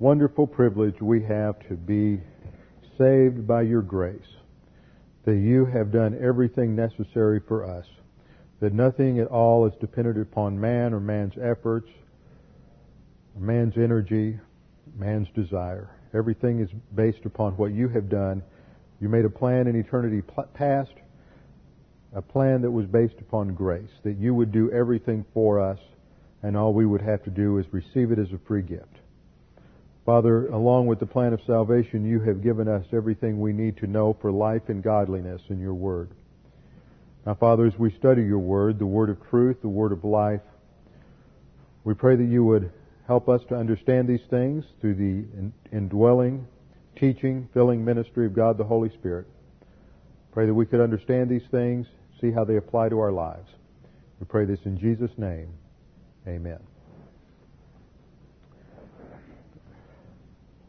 wonderful privilege we have to be saved by your grace. That you have done everything necessary for us. That nothing at all is dependent upon man or man's efforts, or man's energy, man's desire. Everything is based upon what you have done. You made a plan in eternity past, a plan that was based upon grace, that you would do everything for us, and all we would have to do is receive it as a free gift. Father, along with the plan of salvation, you have given us everything we need to know for life and godliness in your word. Now, Father, as we study your word, the word of truth, the word of life, we pray that you would help us to understand these things through the indwelling, teaching, filling ministry of God the Holy Spirit. Pray that we could understand these things, see how they apply to our lives. We pray this in Jesus' name. Amen.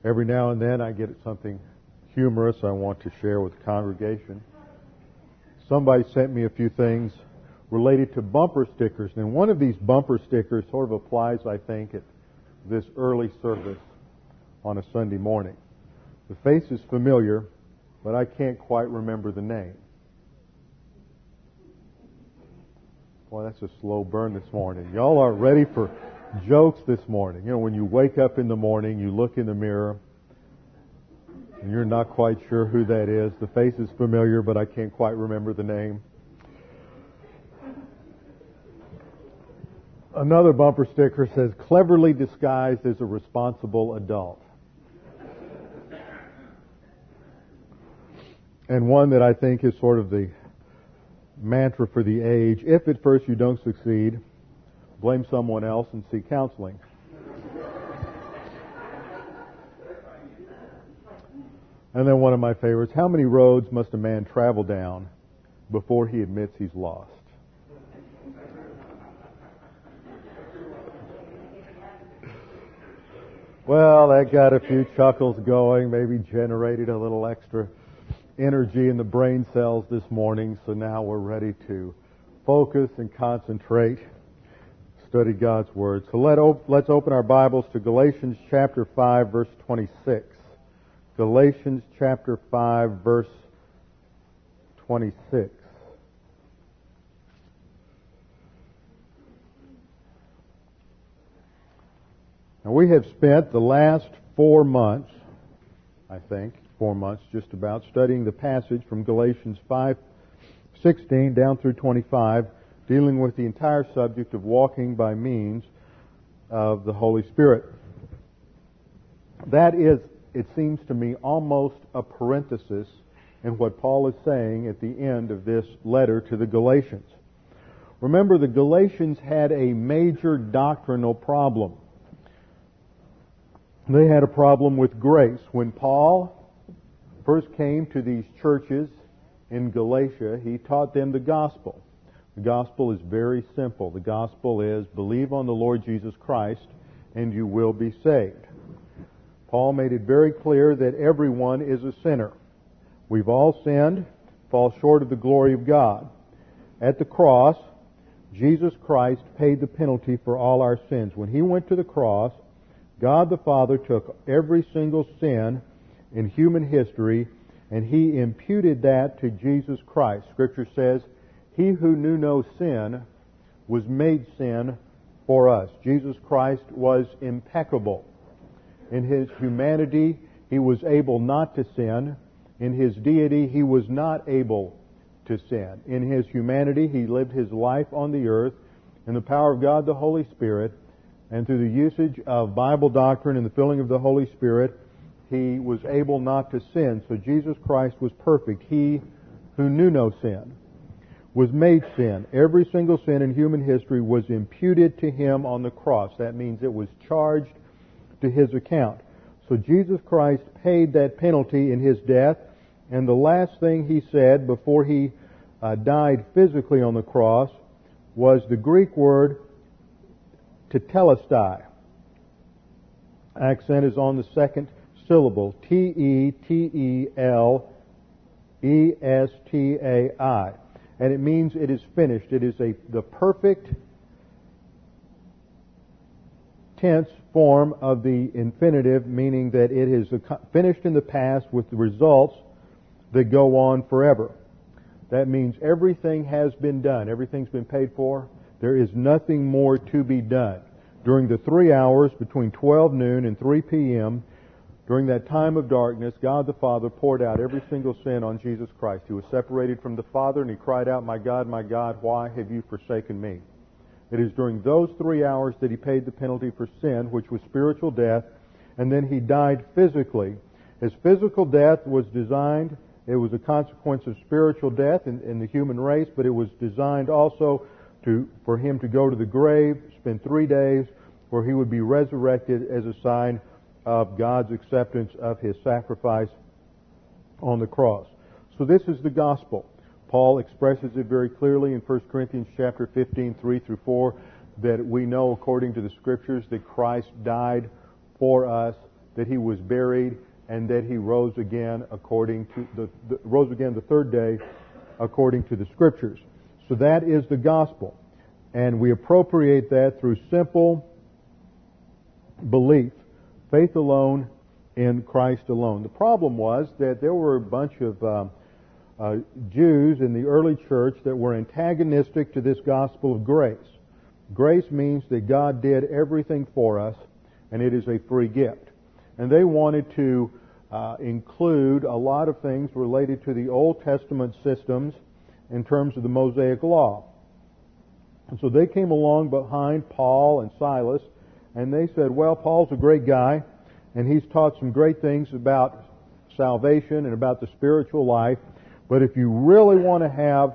Every now and then I get something humorous I want to share with the congregation. Somebody sent me a few things related to bumper stickers, and one of these bumper stickers sort of applies, I think, at this early service on a Sunday morning. The face is familiar, but I can't quite remember the name. Boy, that's a slow burn this morning. Y'all are ready for jokes this morning. You know, when you wake up in the morning, you look in the mirror, and you're not quite sure who that is. The face is familiar, but I can't quite remember the name. Another bumper sticker says, cleverly disguised as a responsible adult. And one that I think is sort of the mantra for the age. If at first you don't succeed, blame someone else and seek counseling. and then one of my favorites, how many roads must a man travel down before he admits he's lost? Well, that got a few chuckles going, maybe generated a little extra energy in the brain cells this morning, so now we're ready to focus and concentrate, study God's Word. So let op- let's open our Bibles to Galatians chapter 5, verse 26. Galatians chapter 5, verse 26. Now we have spent the last four months, I think, four months just about, studying the passage from Galatians 5, 16 down through 25, dealing with the entire subject of walking by means of the Holy Spirit. That is, it seems to me, almost a parenthesis in what Paul is saying at the end of this letter to the Galatians. Remember, the Galatians had a major doctrinal problem. They had a problem with grace. When Paul first came to these churches in Galatia, he taught them the gospel. The gospel is very simple. The gospel is believe on the Lord Jesus Christ and you will be saved. Paul made it very clear that everyone is a sinner. We've all sinned, fall short of the glory of God. At the cross, Jesus Christ paid the penalty for all our sins. When he went to the cross, God the Father took every single sin in human history and he imputed that to Jesus Christ. Scripture says, He who knew no sin was made sin for us. Jesus Christ was impeccable. In his humanity, he was able not to sin. In his deity, he was not able to sin. In his humanity, he lived his life on the earth in the power of God the Holy Spirit and through the usage of Bible doctrine and the filling of the Holy Spirit, he was able not to sin. So Jesus Christ was perfect. He who knew no sin was made sin. Every single sin in human history was imputed to him on the cross. That means it was charged to his account. So Jesus Christ paid that penalty in his death, and the last thing he said before he uh, died physically on the cross was the Greek word tetelestai. Accent is on the second syllable, T-E-T-E-L-E-S-T-A-I. And it means it is finished. It is a, the perfect tense form of the infinitive, meaning that it is finished in the past with the results that go on forever. That means everything has been done. Everything's been paid for. There is nothing more to be done. During the three hours between 12 noon and 3 p.m., during that time of darkness, God the Father poured out every single sin on Jesus Christ. He was separated from the Father and he cried out, My God, my God, why have you forsaken me? It is during those three hours that he paid the penalty for sin, which was spiritual death, and then he died physically. His physical death was designed, it was a consequence of spiritual death in, in the human race, but it was designed also to, for him to go to the grave, spend three days, where he would be resurrected as a sign of God's acceptance of his sacrifice on the cross. So this is the gospel. Paul expresses it very clearly in 1 Corinthians chapter 15, 3 through 4, that we know according to the scriptures that Christ died for us, that he was buried, and that he rose again according to the, the rose again the third day according to the scriptures. So that is the gospel. And we appropriate that through simple belief, faith alone in Christ alone. The problem was that there were a bunch of um, uh, Jews in the early church that were antagonistic to this gospel of grace. Grace means that God did everything for us, and it is a free gift. And they wanted to uh, include a lot of things related to the Old Testament systems in terms of the Mosaic Law. And so they came along behind Paul and Silas, and they said, well, Paul's a great guy, and he's taught some great things about salvation and about the spiritual life, but if you really want to have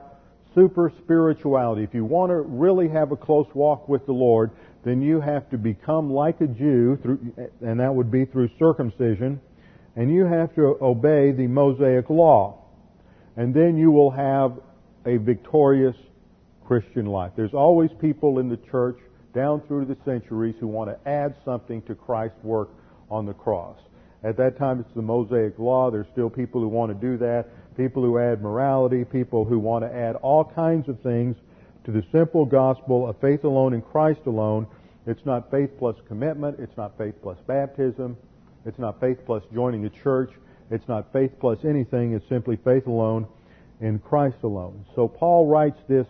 super spirituality, if you want to really have a close walk with the Lord, then you have to become like a Jew, through, and that would be through circumcision, and you have to obey the Mosaic law. And then you will have a victorious Christian life. There's always people in the church down through the centuries who want to add something to Christ's work on the cross. At that time, it's the Mosaic Law. There's still people who want to do that people who add morality, people who want to add all kinds of things to the simple gospel of faith alone in Christ alone. It's not faith plus commitment. It's not faith plus baptism. It's not faith plus joining a church. It's not faith plus anything. It's simply faith alone in Christ alone. So Paul writes this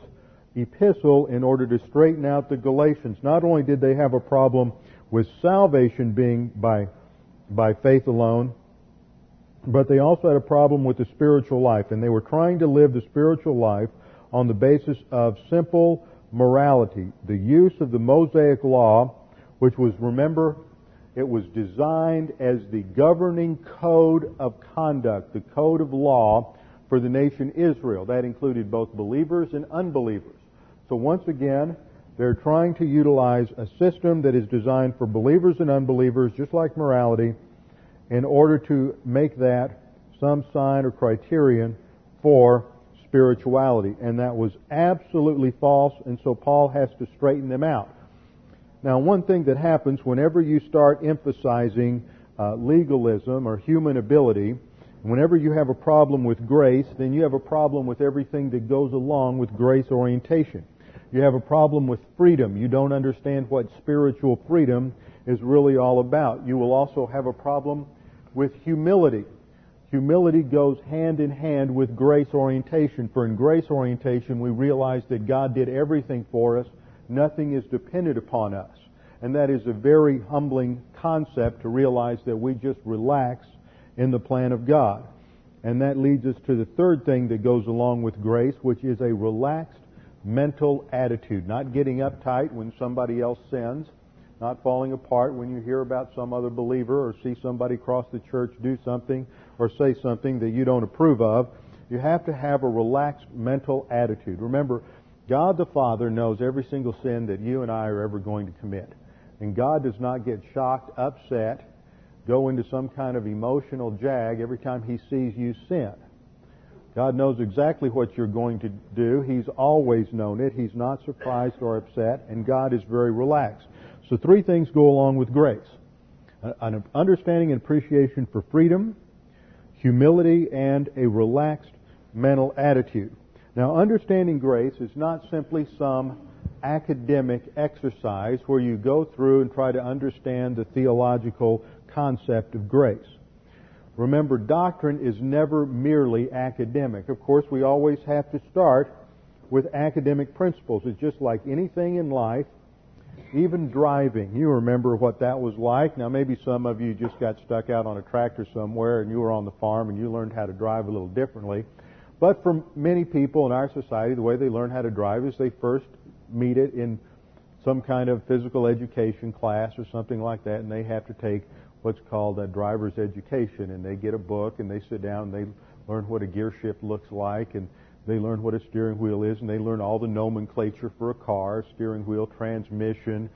epistle in order to straighten out the Galatians. Not only did they have a problem with salvation being by, by faith alone, but they also had a problem with the spiritual life, and they were trying to live the spiritual life on the basis of simple morality. The use of the Mosaic Law, which was, remember, it was designed as the governing code of conduct, the code of law for the nation Israel. That included both believers and unbelievers. So once again, they're trying to utilize a system that is designed for believers and unbelievers, just like morality, in order to make that some sign or criterion for spirituality. And that was absolutely false, and so Paul has to straighten them out. Now, one thing that happens whenever you start emphasizing uh, legalism or human ability, whenever you have a problem with grace, then you have a problem with everything that goes along with grace orientation. You have a problem with freedom. You don't understand what spiritual freedom is really all about. You will also have a problem with humility. Humility goes hand in hand with grace orientation. For in grace orientation, we realize that God did everything for us. Nothing is dependent upon us. And that is a very humbling concept to realize that we just relax in the plan of God. And that leads us to the third thing that goes along with grace, which is a relaxed mental attitude. Not getting uptight when somebody else sins, not falling apart when you hear about some other believer or see somebody across the church do something or say something that you don't approve of. You have to have a relaxed mental attitude. Remember, God the Father knows every single sin that you and I are ever going to commit. And God does not get shocked, upset, go into some kind of emotional jag every time He sees you sin. God knows exactly what you're going to do. He's always known it. He's not surprised or upset, and God is very relaxed. So three things go along with grace. An understanding and appreciation for freedom, humility, and a relaxed mental attitude. Now, understanding grace is not simply some academic exercise where you go through and try to understand the theological concept of grace. Remember, doctrine is never merely academic. Of course, we always have to start with academic principles. It's just like anything in life, even driving. You remember what that was like. Now, maybe some of you just got stuck out on a tractor somewhere and you were on the farm and you learned how to drive a little differently. But for many people in our society, the way they learn how to drive is they first meet it in some kind of physical education class or something like that, and they have to take what's called a driver's education, and they get a book and they sit down and they learn what a gear shift looks like, and they learn what a steering wheel is, and they learn all the nomenclature for a car, steering wheel, transmission,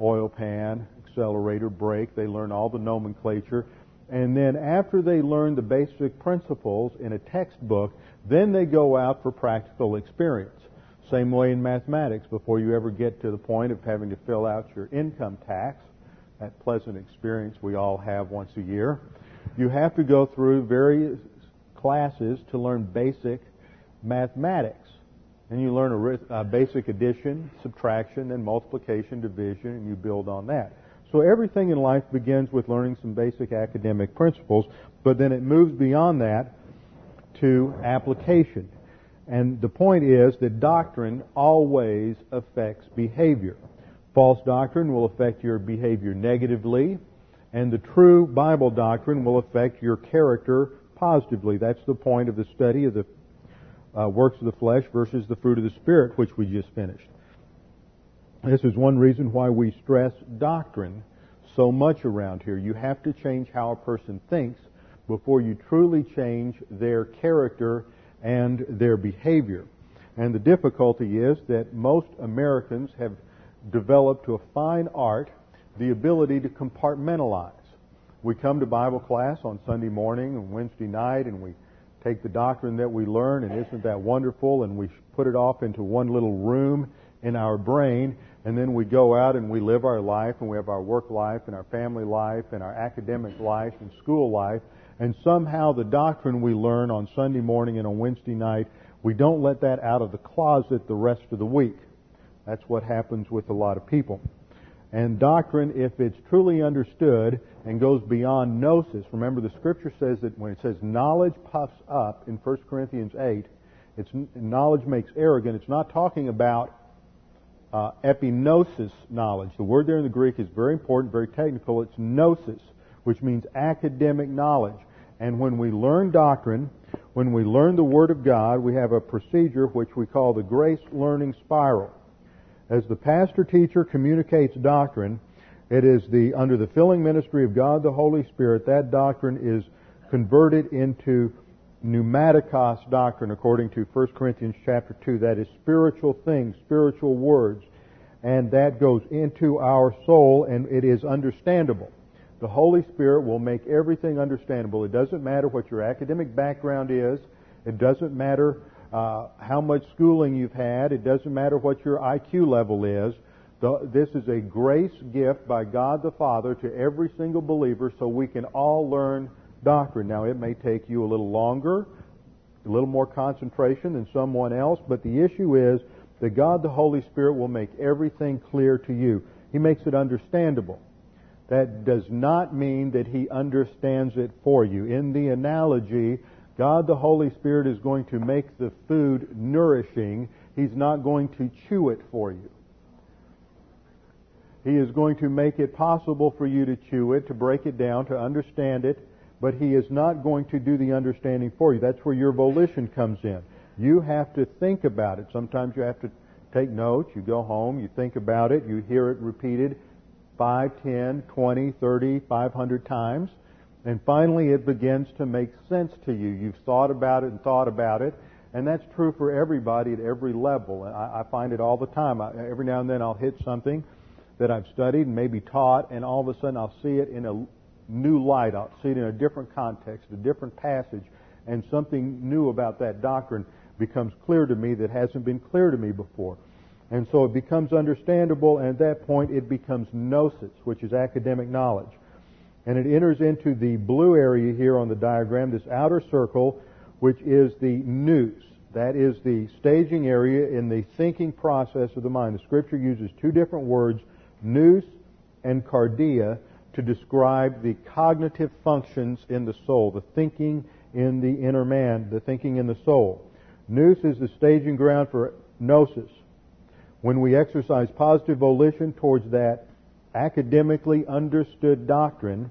oil pan, accelerator, brake. They learn all the nomenclature. And then after they learn the basic principles in a textbook, then they go out for practical experience. Same way in mathematics. Before you ever get to the point of having to fill out your income tax, that pleasant experience we all have once a year. You have to go through various classes to learn basic mathematics. And you learn a, basic addition, subtraction, and multiplication, division, and you build on that. So everything in life begins with learning some basic academic principles, but then it moves beyond that to application. And the point is that doctrine always affects behavior. False doctrine will affect your behavior negatively, and the true Bible doctrine will affect your character positively. That's the point of the study of the uh, works of the flesh versus the fruit of the Spirit, which we just finished. This is one reason why we stress doctrine so much around here. You have to change how a person thinks before you truly change their character and their behavior. And the difficulty is that most Americans have developed to a fine art the ability to compartmentalize. We come to Bible class on Sunday morning and Wednesday night and we take the doctrine that we learn and isn't that wonderful and we put it off into one little room in our brain and then we go out and we live our life and we have our work life and our family life and our academic life and school life and somehow the doctrine we learn on Sunday morning and on Wednesday night we don't let that out of the closet the rest of the week. That's what happens with a lot of people. And doctrine, if it's truly understood and goes beyond gnosis, remember the scripture says that when it says knowledge puffs up in 1 Corinthians 8, it's knowledge makes arrogant. It's not talking about uh, epignosis knowledge. The word there in the Greek is very important, very technical. It's gnosis, which means academic knowledge. And when we learn doctrine, when we learn the Word of God, we have a procedure which we call the grace learning spiral. As the pastor teacher communicates doctrine, it is the under the filling ministry of God the Holy Spirit that doctrine is converted into pneumaticos doctrine according to 1 Corinthians chapter 2 that is spiritual things spiritual words and that goes into our soul and it is understandable. The Holy Spirit will make everything understandable. It doesn't matter what your academic background is. It doesn't matter uh, how much schooling you've had. It doesn't matter what your IQ level is. The, this is a grace gift by God the Father to every single believer so we can all learn doctrine. Now, it may take you a little longer, a little more concentration than someone else, but the issue is that God the Holy Spirit will make everything clear to you. He makes it understandable. That does not mean that He understands it for you. In the analogy, God the Holy Spirit is going to make the food nourishing. He's not going to chew it for you. He is going to make it possible for you to chew it, to break it down, to understand it, but He is not going to do the understanding for you. That's where your volition comes in. You have to think about it. Sometimes you have to take notes. You go home, you think about it, you hear it repeated 5, 10, 20, 30, 500 times. And finally, it begins to make sense to you. You've thought about it and thought about it. And that's true for everybody at every level. I, I find it all the time. I, every now and then I'll hit something that I've studied and maybe taught, and all of a sudden I'll see it in a new light. I'll see it in a different context, a different passage, and something new about that doctrine becomes clear to me that hasn't been clear to me before. And so it becomes understandable, and at that point it becomes gnosis, which is academic knowledge. And it enters into the blue area here on the diagram, this outer circle, which is the nous. That is the staging area in the thinking process of the mind. The scripture uses two different words, nous and cardia, to describe the cognitive functions in the soul, the thinking in the inner man, the thinking in the soul. Nous is the staging ground for gnosis. When we exercise positive volition towards that academically understood doctrine,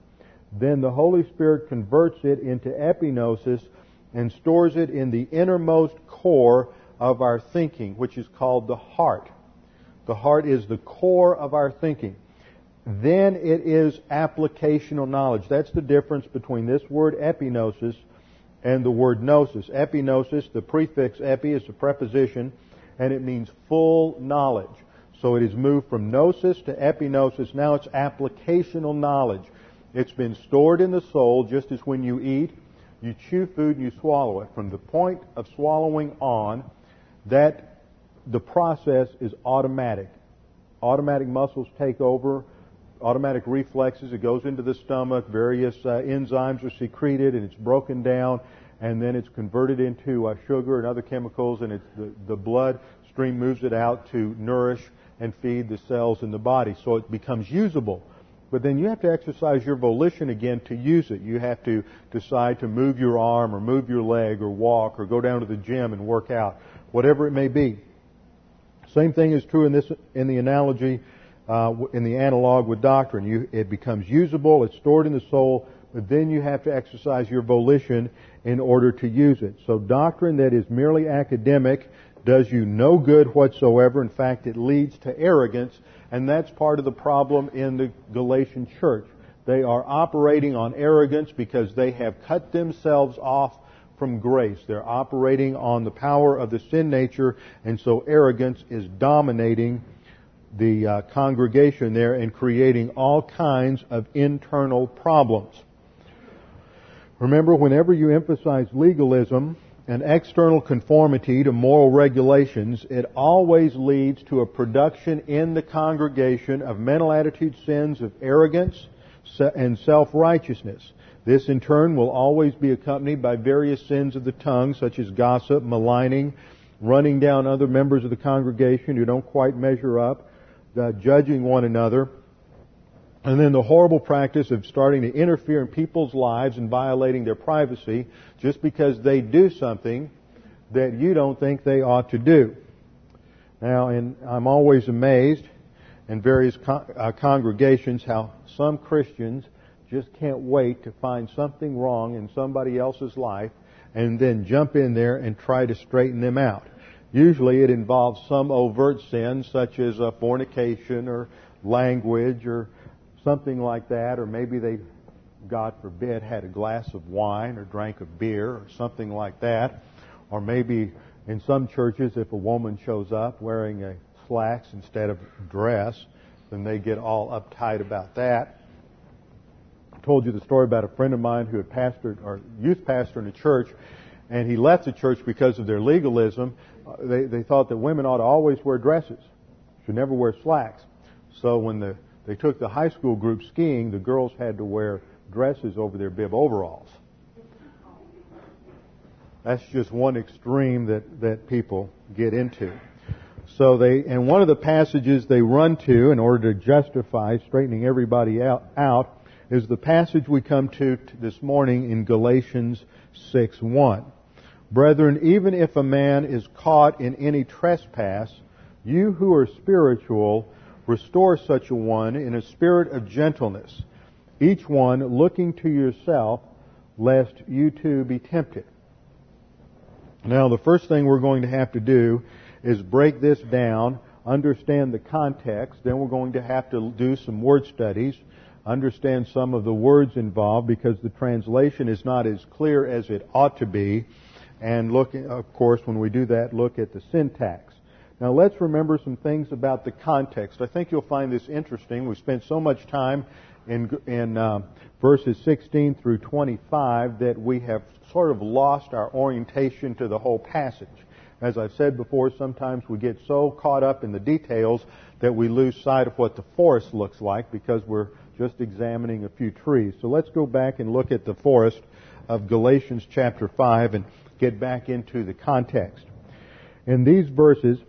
then the Holy Spirit converts it into epignosis and stores it in the innermost core of our thinking, which is called the heart. The heart is the core of our thinking. Then it is applicational knowledge. That's the difference between this word epignosis and the word gnosis. Epignosis, the prefix epi is a preposition and it means full knowledge. So it is moved from gnosis to epignosis. Now it's applicational knowledge. It's been stored in the soul just as when you eat, you chew food and you swallow it. From the point of swallowing on, that the process is automatic. Automatic muscles take over, automatic reflexes. It goes into the stomach. Various uh, enzymes are secreted and it's broken down and then it's converted into uh, sugar and other chemicals, and it's the, the blood stream moves it out to nourish and feed the cells in the body. So it becomes usable. But then you have to exercise your volition again to use it. You have to decide to move your arm or move your leg or walk or go down to the gym and work out, whatever it may be. Same thing is true in this in the analogy uh, in the analog with doctrine. You, it becomes usable. It's stored in the soul but then you have to exercise your volition in order to use it. So doctrine that is merely academic does you no good whatsoever. In fact, it leads to arrogance, and that's part of the problem in the Galatian church. They are operating on arrogance because they have cut themselves off from grace. They're operating on the power of the sin nature, and so arrogance is dominating the uh, congregation there and creating all kinds of internal problems. Remember, whenever you emphasize legalism and external conformity to moral regulations, it always leads to a production in the congregation of mental attitude sins of arrogance and self-righteousness. This in turn will always be accompanied by various sins of the tongue, such as gossip, maligning, running down other members of the congregation who don't quite measure up, uh, judging one another, and then the horrible practice of starting to interfere in people's lives and violating their privacy just because they do something that you don't think they ought to do. Now, and I'm always amazed in various con- uh, congregations how some Christians just can't wait to find something wrong in somebody else's life and then jump in there and try to straighten them out. Usually it involves some overt sin such as fornication or language or something like that, or maybe they, God forbid, had a glass of wine or drank a beer or something like that. Or maybe in some churches, if a woman shows up wearing a slacks instead of dress, then they get all uptight about that. I told you the story about a friend of mine who had pastored or youth pastor in a church, and he left the church because of their legalism. Uh, they, they thought that women ought to always wear dresses, should never wear slacks. So when the they took the high school group skiing, the girls had to wear dresses over their bib overalls. That's just one extreme that, that people get into. So they, and one of the passages they run to in order to justify straightening everybody out, out is the passage we come to this morning in Galatians 6 1. Brethren, even if a man is caught in any trespass, you who are spiritual Restore such a one in a spirit of gentleness, each one looking to yourself, lest you too be tempted. Now, the first thing we're going to have to do is break this down, understand the context, then we're going to have to do some word studies, understand some of the words involved because the translation is not as clear as it ought to be, and look, of course, when we do that, look at the syntax. Now let's remember some things about the context. I think you'll find this interesting. We spent so much time in, in uh, verses 16 through 25 that we have sort of lost our orientation to the whole passage. As I've said before, sometimes we get so caught up in the details that we lose sight of what the forest looks like because we're just examining a few trees. So let's go back and look at the forest of Galatians chapter 5 and get back into the context. In these verses,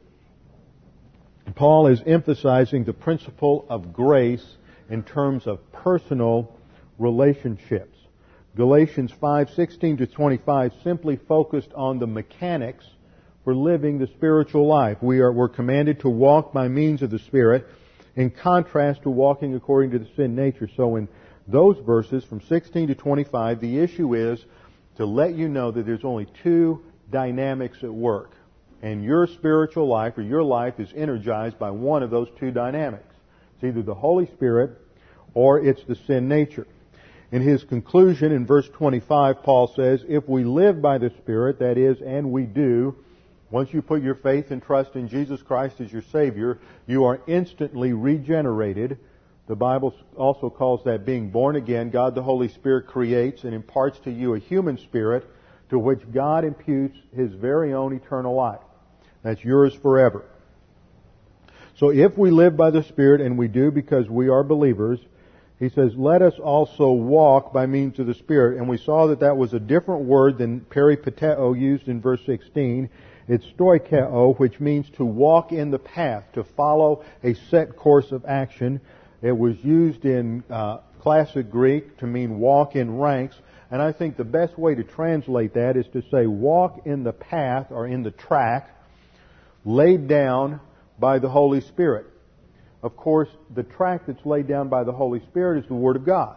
Paul is emphasizing the principle of grace in terms of personal relationships. Galatians 5:16 to 25 simply focused on the mechanics for living the spiritual life. We are we're commanded to walk by means of the Spirit in contrast to walking according to the sin nature. So in those verses from 16 to 25, the issue is to let you know that there's only two dynamics at work. And your spiritual life or your life is energized by one of those two dynamics. It's either the Holy Spirit or it's the sin nature. In his conclusion in verse 25, Paul says, if we live by the Spirit, that is, and we do, once you put your faith and trust in Jesus Christ as your Savior, you are instantly regenerated. The Bible also calls that being born again. God the Holy Spirit creates and imparts to you a human spirit to which God imputes His very own eternal life. That's yours forever. So if we live by the Spirit, and we do because we are believers, he says, let us also walk by means of the Spirit. And we saw that that was a different word than peripateo used in verse 16. It's stoikeo, which means to walk in the path, to follow a set course of action. It was used in uh, classic Greek to mean walk in ranks. And I think the best way to translate that is to say walk in the path or in the track laid down by the Holy Spirit. Of course, the track that's laid down by the Holy Spirit is the Word of God.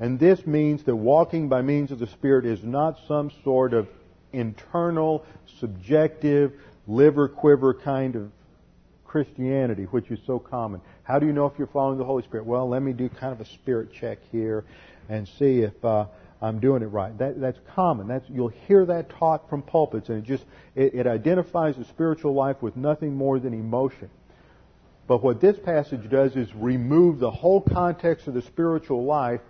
And this means that walking by means of the Spirit is not some sort of internal, subjective, liver quiver kind of Christianity, which is so common. How do you know if you're following the Holy Spirit? Well, let me do kind of a spirit check here and see if uh, I'm doing it right. That, that's common. That's, you'll hear that taught from pulpits, and it just it, it identifies the spiritual life with nothing more than emotion. But what this passage does is remove the whole context of the spiritual life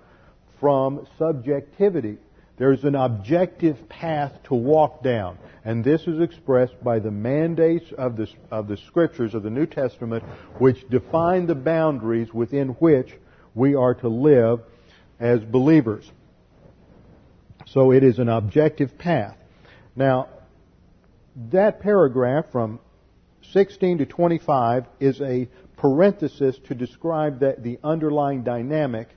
from subjectivity. There's an objective path to walk down. And this is expressed by the mandates of the, of the scriptures of the New Testament, which define the boundaries within which we are to live as believers. So it is an objective path. Now, that paragraph from 16 to 25 is a parenthesis to describe that the underlying dynamic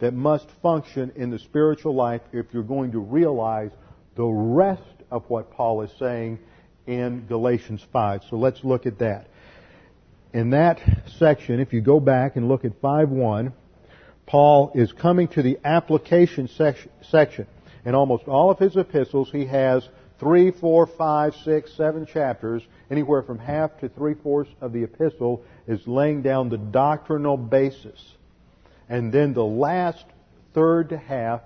that must function in the spiritual life if you're going to realize the rest of what Paul is saying in Galatians 5. So let's look at that. In that section, if you go back and look at 5.1, Paul is coming to the application section. In almost all of his epistles, he has three, four, five, six, seven chapters, anywhere from half to three fourths of the epistle is laying down the doctrinal basis. And then the last third to half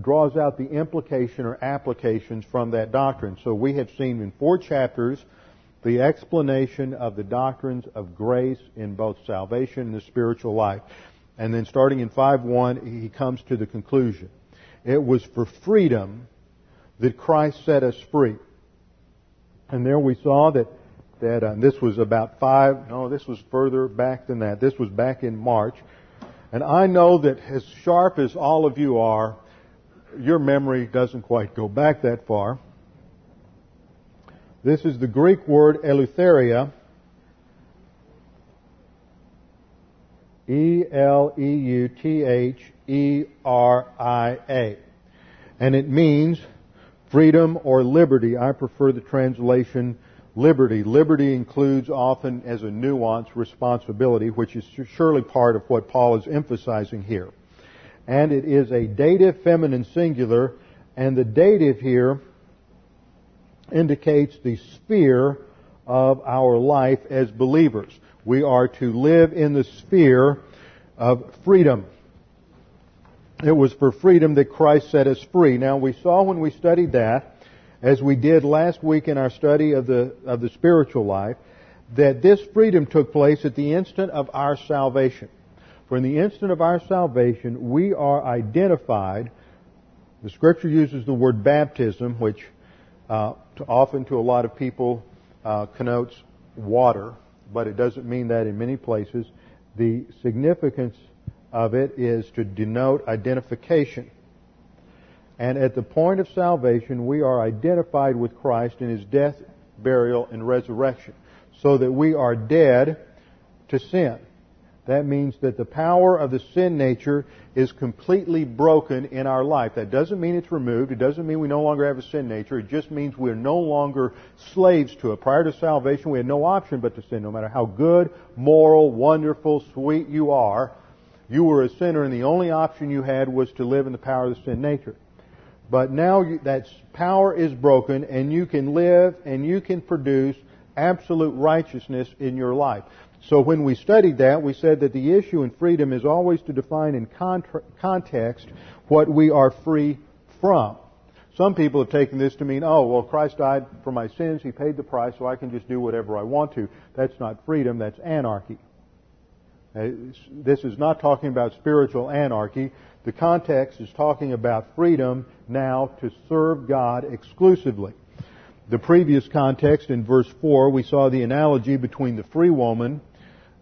draws out the implication or applications from that doctrine. So we have seen in four chapters the explanation of the doctrines of grace in both salvation and the spiritual life. And then starting in 5.1, he comes to the conclusion. It was for freedom that Christ set us free. And there we saw that that uh, this was about five. No, this was further back than that. This was back in March. And I know that as sharp as all of you are, your memory doesn't quite go back that far. This is the Greek word eleutheria. E L E U T H E R I A. And it means freedom or liberty. I prefer the translation liberty. Liberty includes often as a nuance responsibility, which is surely part of what Paul is emphasizing here. And it is a dative feminine singular, and the dative here indicates the sphere of our life as believers. We are to live in the sphere of freedom. It was for freedom that Christ set us free. Now we saw when we studied that, as we did last week in our study of the, of the spiritual life, that this freedom took place at the instant of our salvation. For in the instant of our salvation, we are identified. The scripture uses the word baptism, which uh, to often to a lot of people uh, connotes water, but it doesn't mean that in many places. The significance of it is to denote identification. And at the point of salvation, we are identified with Christ in His death, burial, and resurrection. So that we are dead to sin. That means that the power of the sin nature is completely broken in our life. That doesn't mean it's removed. It doesn't mean we no longer have a sin nature. It just means we're no longer slaves to it. Prior to salvation, we had no option but to sin. No matter how good, moral, wonderful, sweet you are, you were a sinner and the only option you had was to live in the power of the sin nature. But now that power is broken and you can live and you can produce absolute righteousness in your life. So when we studied that, we said that the issue in freedom is always to define in contra- context what we are free from. Some people have taken this to mean, oh, well, Christ died for my sins, He paid the price, so I can just do whatever I want to. That's not freedom, that's anarchy. This is not talking about spiritual anarchy. The context is talking about freedom now to serve God exclusively. The previous context in verse 4, we saw the analogy between the free woman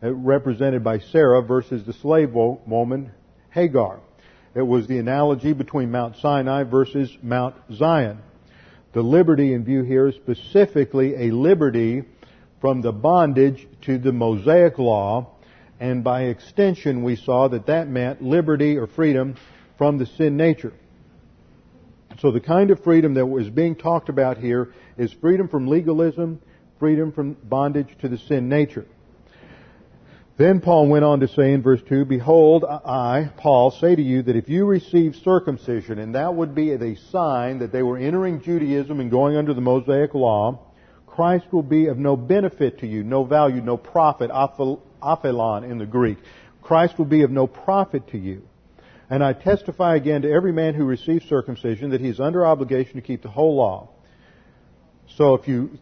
Uh, represented by Sarah versus the slave woman, Hagar. It was the analogy between Mount Sinai versus Mount Zion. The liberty in view here is specifically a liberty from the bondage to the Mosaic law, and by extension we saw that that meant liberty or freedom from the sin nature. So the kind of freedom that was being talked about here is freedom from legalism, freedom from bondage to the sin nature. Then Paul went on to say in verse 2, Behold, I, Paul, say to you that if you receive circumcision, and that would be a sign that they were entering Judaism and going under the Mosaic law, Christ will be of no benefit to you, no value, no profit, aphelon in the Greek. Christ will be of no profit to you. And I testify again to every man who receives circumcision that he is under obligation to keep the whole law. So if you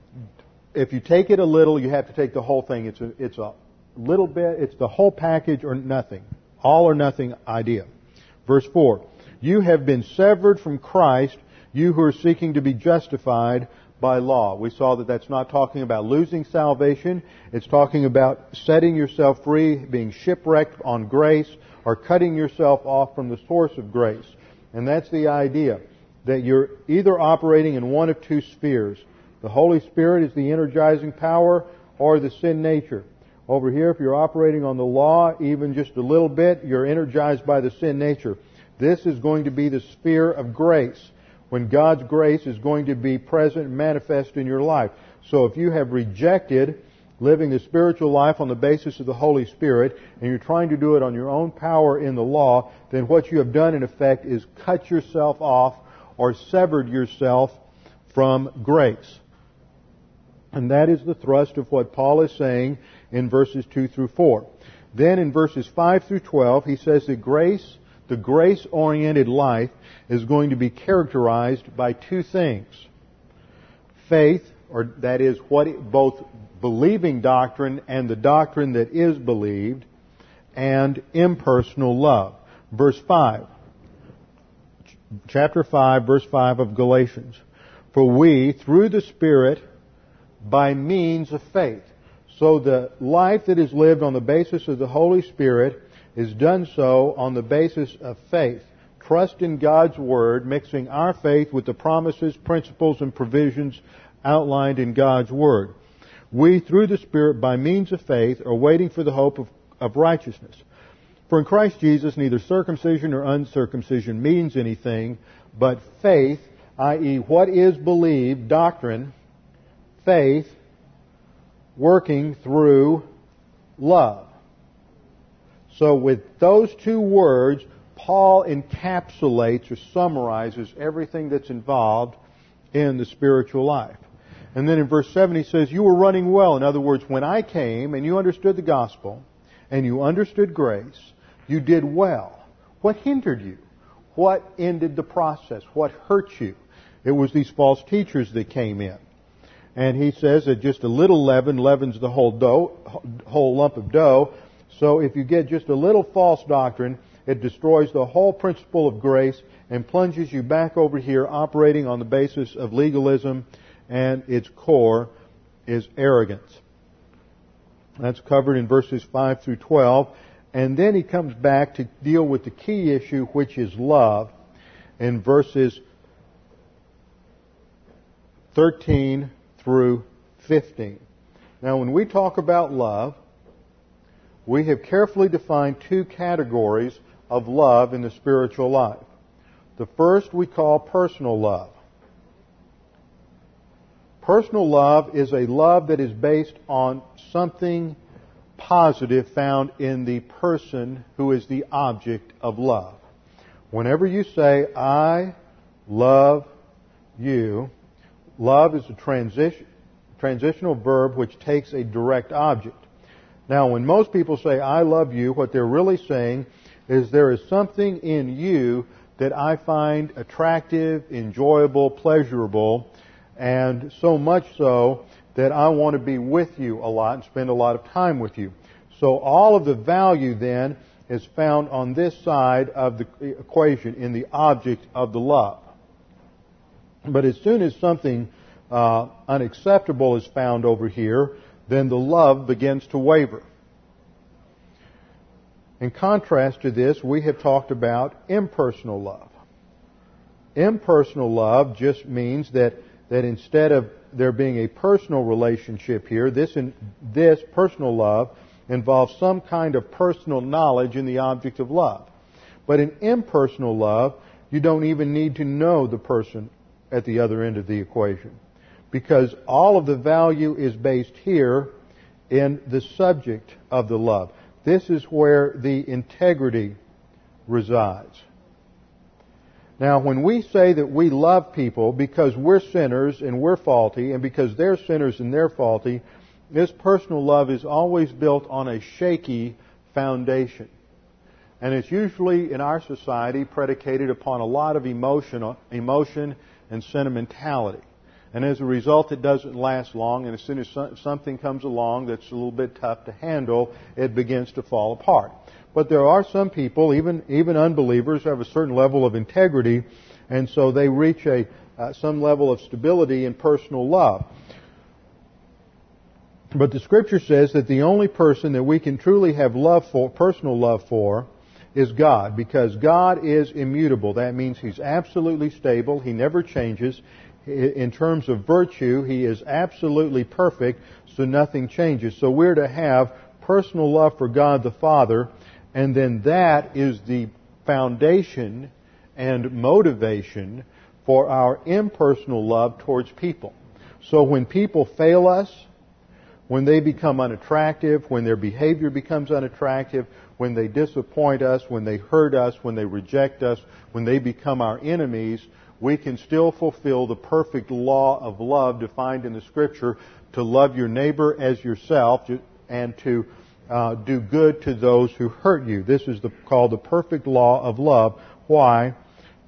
if you take it a little, you have to take the whole thing. It's a it's a little bit, it's the whole package or nothing. All or nothing idea. Verse 4. You have been severed from Christ, you who are seeking to be justified by law. We saw that that's not talking about losing salvation. It's talking about setting yourself free, being shipwrecked on grace, or cutting yourself off from the source of grace. And that's the idea. That you're either operating in one of two spheres. The Holy Spirit is the energizing power, or the sin nature. Over here, if you're operating on the law even just a little bit, you're energized by the sin nature. This is going to be the sphere of grace, when God's grace is going to be present and manifest in your life. So if you have rejected living the spiritual life on the basis of the Holy Spirit, and you're trying to do it on your own power in the law, then what you have done in effect is cut yourself off or severed yourself from grace. And that is the thrust of what Paul is saying in verses 2 through 4. Then in verses 5 through 12, he says that grace, the grace-oriented life, is going to be characterized by two things. Faith, or that is what both believing doctrine and the doctrine that is believed, and impersonal love. Verse 5. Chapter 5, verse 5 of Galatians. For we, through the Spirit, by means of faith. So the life that is lived on the basis of the Holy Spirit is done so on the basis of faith. Trust in God's Word, mixing our faith with the promises, principles, and provisions outlined in God's Word. We, through the Spirit, by means of faith, are waiting for the hope of, of righteousness. For in Christ Jesus, neither circumcision nor uncircumcision means anything, but faith, i.e., what is believed, doctrine, faith, working through love. So with those two words, Paul encapsulates or summarizes everything that's involved in the spiritual life. And then in verse 7 he says, You were running well. In other words, when I came and you understood the gospel and you understood grace, you did well. What hindered you? What ended the process? What hurt you? It was these false teachers that came in. And he says that just a little leaven leavens the whole dough, whole lump of dough. So if you get just a little false doctrine, it destroys the whole principle of grace and plunges you back over here operating on the basis of legalism and its core is arrogance. That's covered in verses 5 through 12. And then he comes back to deal with the key issue, which is love, in verses 13 through 15. Now, when we talk about love, we have carefully defined two categories of love in the spiritual life. The first we call personal love. Personal love is a love that is based on something positive found in the person who is the object of love. Whenever you say, I love you, love is a transition, transitional verb which takes a direct object. Now, when most people say, I love you, what they're really saying is there is something in you that I find attractive, enjoyable, pleasurable, and so much so that I want to be with you a lot and spend a lot of time with you. So all of the value then is found on this side of the equation in the object of the love. But as soon as something uh, unacceptable is found over here, then the love begins to waver. In contrast to this, we have talked about impersonal love. Impersonal love just means that that instead of there being a personal relationship here, this, in, this personal love involves some kind of personal knowledge in the object of love. But in impersonal love, you don't even need to know the person at the other end of the equation. Because all of the value is based here in the subject of the love. This is where the integrity resides. Now, when we say that we love people because we're sinners and we're faulty, and because they're sinners and they're faulty, this personal love is always built on a shaky foundation. And it's usually in our society predicated upon a lot of emotion, emotion and sentimentality. And as a result, it doesn't last long, and as soon as something comes along that's a little bit tough to handle, it begins to fall apart. But there are some people, even even unbelievers, who have a certain level of integrity, and so they reach a uh, some level of stability in personal love. But the Scripture says that the only person that we can truly have love for, personal love for, is God, because God is immutable. That means He's absolutely stable. He never changes. In terms of virtue, He is absolutely perfect, so nothing changes. So we're to have personal love for God the Father and then that is the foundation and motivation for our impersonal love towards people. So when people fail us, when they become unattractive, when their behavior becomes unattractive, when they disappoint us, when they hurt us, when they reject us, when they become our enemies, we can still fulfill the perfect law of love defined in the scripture to love your neighbor as yourself and to uh, do good to those who hurt you. This is the, called the perfect law of love. Why?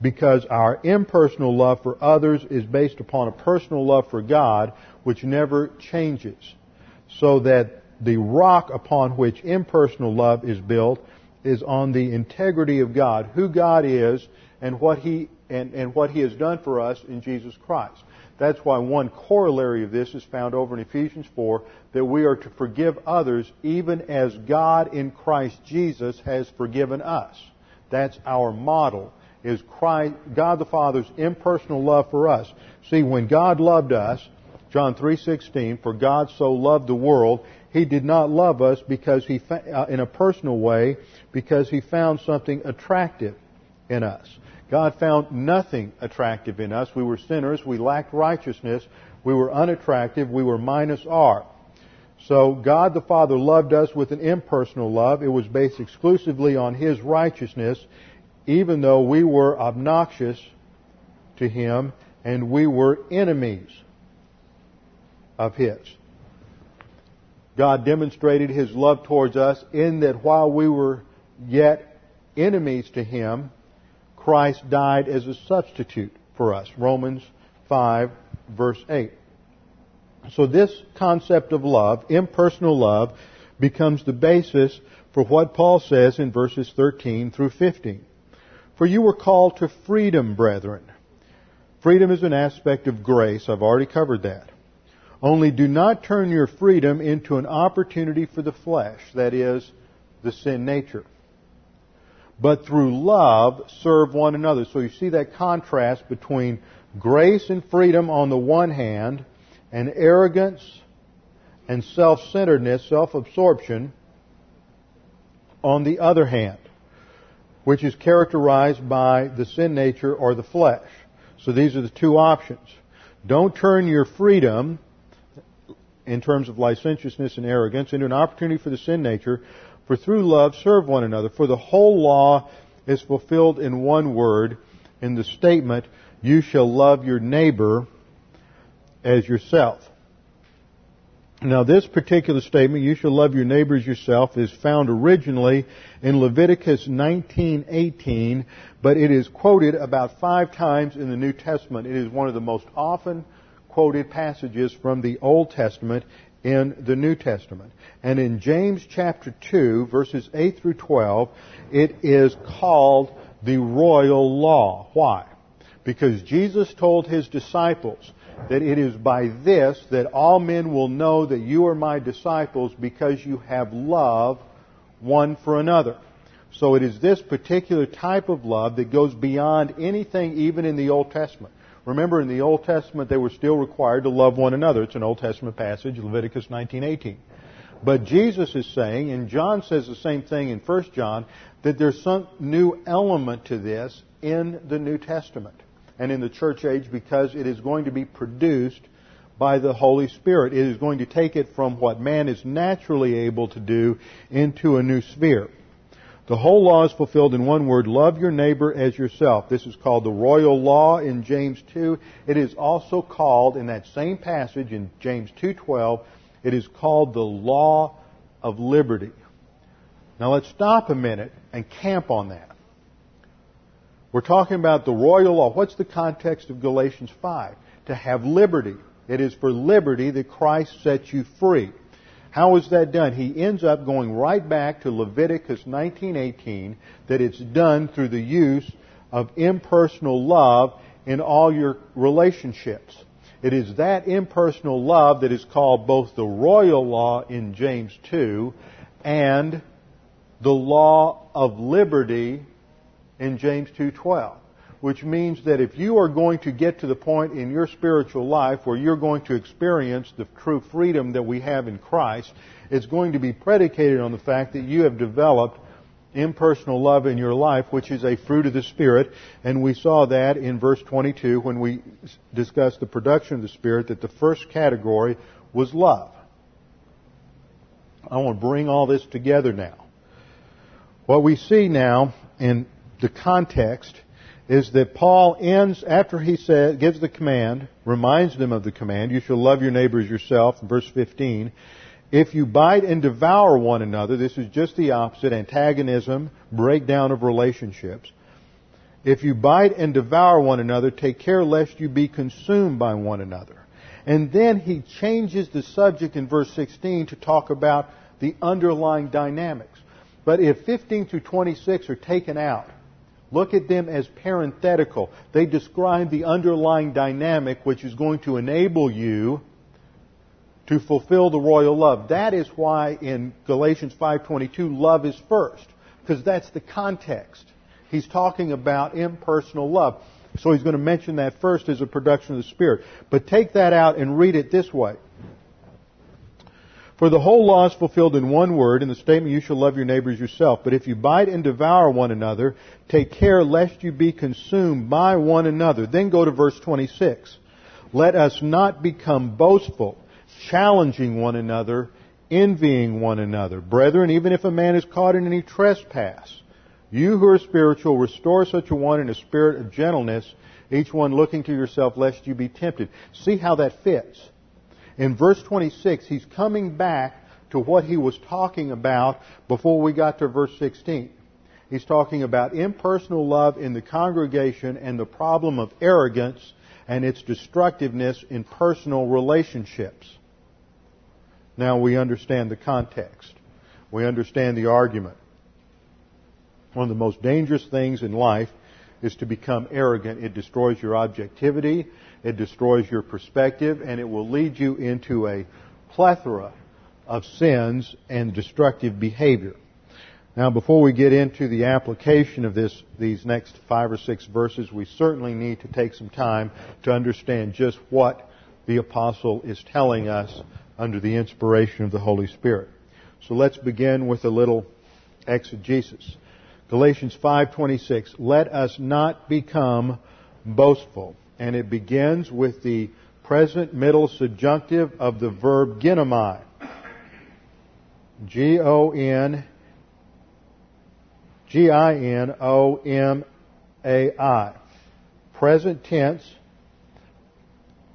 Because our impersonal love for others is based upon a personal love for God, which never changes. So that the rock upon which impersonal love is built is on the integrity of God, who God is, and what He and, and what He has done for us in Jesus Christ. That's why one corollary of this is found over in Ephesians 4 that we are to forgive others even as God in Christ Jesus has forgiven us. That's our model is Christ, God the Father's impersonal love for us. See, when God loved us, John 3:16, for God so loved the world, he did not love us because he uh, in a personal way because he found something attractive in us. God found nothing attractive in us. We were sinners. We lacked righteousness. We were unattractive. We were minus R. So God the Father loved us with an impersonal love. It was based exclusively on His righteousness, even though we were obnoxious to Him and we were enemies of His. God demonstrated His love towards us in that while we were yet enemies to Him, Christ died as a substitute for us. Romans 5 verse 8. So this concept of love, impersonal love, becomes the basis for what Paul says in verses 13 through 15. For you were called to freedom, brethren. Freedom is an aspect of grace. I've already covered that. Only do not turn your freedom into an opportunity for the flesh, that is, the sin nature. But through love, serve one another. So you see that contrast between grace and freedom on the one hand, and arrogance and self-centeredness, self-absorption on the other hand, which is characterized by the sin nature or the flesh. So these are the two options. Don't turn your freedom in terms of licentiousness and arrogance into an opportunity for the sin nature, for through love serve one another. For the whole law is fulfilled in one word, in the statement, you shall love your neighbor as yourself. Now this particular statement, you shall love your neighbor as yourself, is found originally in Leviticus 19:18, but it is quoted about five times in the New Testament. It is one of the most often quoted passages from the Old Testament in the New Testament. And in James chapter 2, verses 8 through 12, it is called the royal law. Why? Because Jesus told his disciples, that it is by this that all men will know that you are my disciples because you have love one for another. So it is this particular type of love that goes beyond anything even in the Old Testament. Remember in the Old Testament they were still required to love one another. It's an Old Testament passage, Leviticus 19:18. But Jesus is saying, and John says the same thing in 1 John, that there's some new element to this in the New Testament and in the church age because it is going to be produced by the Holy Spirit. It is going to take it from what man is naturally able to do into a new sphere. The whole law is fulfilled in one word, love your neighbor as yourself. This is called the royal law in James 2. It is also called in that same passage in James 2:12, it is called the law of liberty. Now let's stop a minute and camp on that. We're talking about the royal law. What's the context of Galatians 5? To have liberty. It is for liberty that Christ sets you free. How is that done? He ends up going right back to Leviticus 19:18 that it's done through the use of impersonal love in all your relationships. It is that impersonal love that is called both the royal law in James 2 and the law of liberty in James 2:12, which means that if you are going to get to the point in your spiritual life where you're going to experience the true freedom that we have in Christ, it's going to be predicated on the fact that you have developed impersonal love in your life, which is a fruit of the Spirit, and we saw that in verse 22 when we discussed the production of the Spirit, that the first category was love. I want to bring all this together now. What we see now in the context is that Paul ends after he says, gives the command, reminds them of the command, you shall love your neighbors yourself, verse 15. If you bite and devour one another, this is just the opposite, antagonism, breakdown of relationships. If you bite and devour one another, take care lest you be consumed by one another. And then he changes the subject in verse 16 to talk about the underlying dynamics. But if 15 through 26 are taken out, Look at them as parenthetical. They describe the underlying dynamic which is going to enable you to fulfill the royal love. That is why in Galatians 5:22 love is first because that's the context. He's talking about impersonal love. So he's going to mention that first as a production of the Spirit. But take that out and read it this way. For the whole law is fulfilled in one word, in the statement, you shall love your neighbors yourself. But if you bite and devour one another, take care lest you be consumed by one another. Then go to verse 26. Let us not become boastful, challenging one another, envying one another. Brethren, even if a man is caught in any trespass, you who are spiritual, restore such a one in a spirit of gentleness, each one looking to yourself lest you be tempted. See how that fits. In verse 26, he's coming back to what he was talking about before we got to verse 16. He's talking about impersonal love in the congregation and the problem of arrogance and its destructiveness in personal relationships. Now we understand the context. We understand the argument. One of the most dangerous things in life is to become arrogant. It destroys your objectivity, it destroys your perspective, and it will lead you into a plethora of sins and destructive behavior. Now, before we get into the application of this, these next five or six verses, we certainly need to take some time to understand just what the apostle is telling us under the inspiration of the Holy Spirit. So let's begin with a little exegesis. Galatians 5:26 Let us not become boastful. And it begins with the present middle subjunctive of the verb ginomai. G O N G I N O M A I. Present tense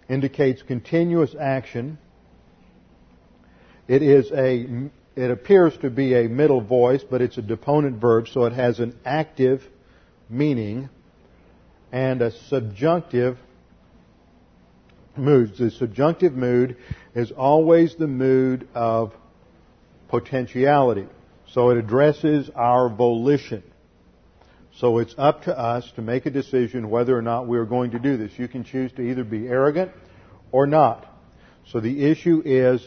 indicates continuous action. It is a it appears to be a middle voice, but it's a deponent verb, so it has an active meaning and a subjunctive mood. The subjunctive mood is always the mood of potentiality. So it addresses our volition. So it's up to us to make a decision whether or not we're going to do this. You can choose to either be arrogant or not. So the issue is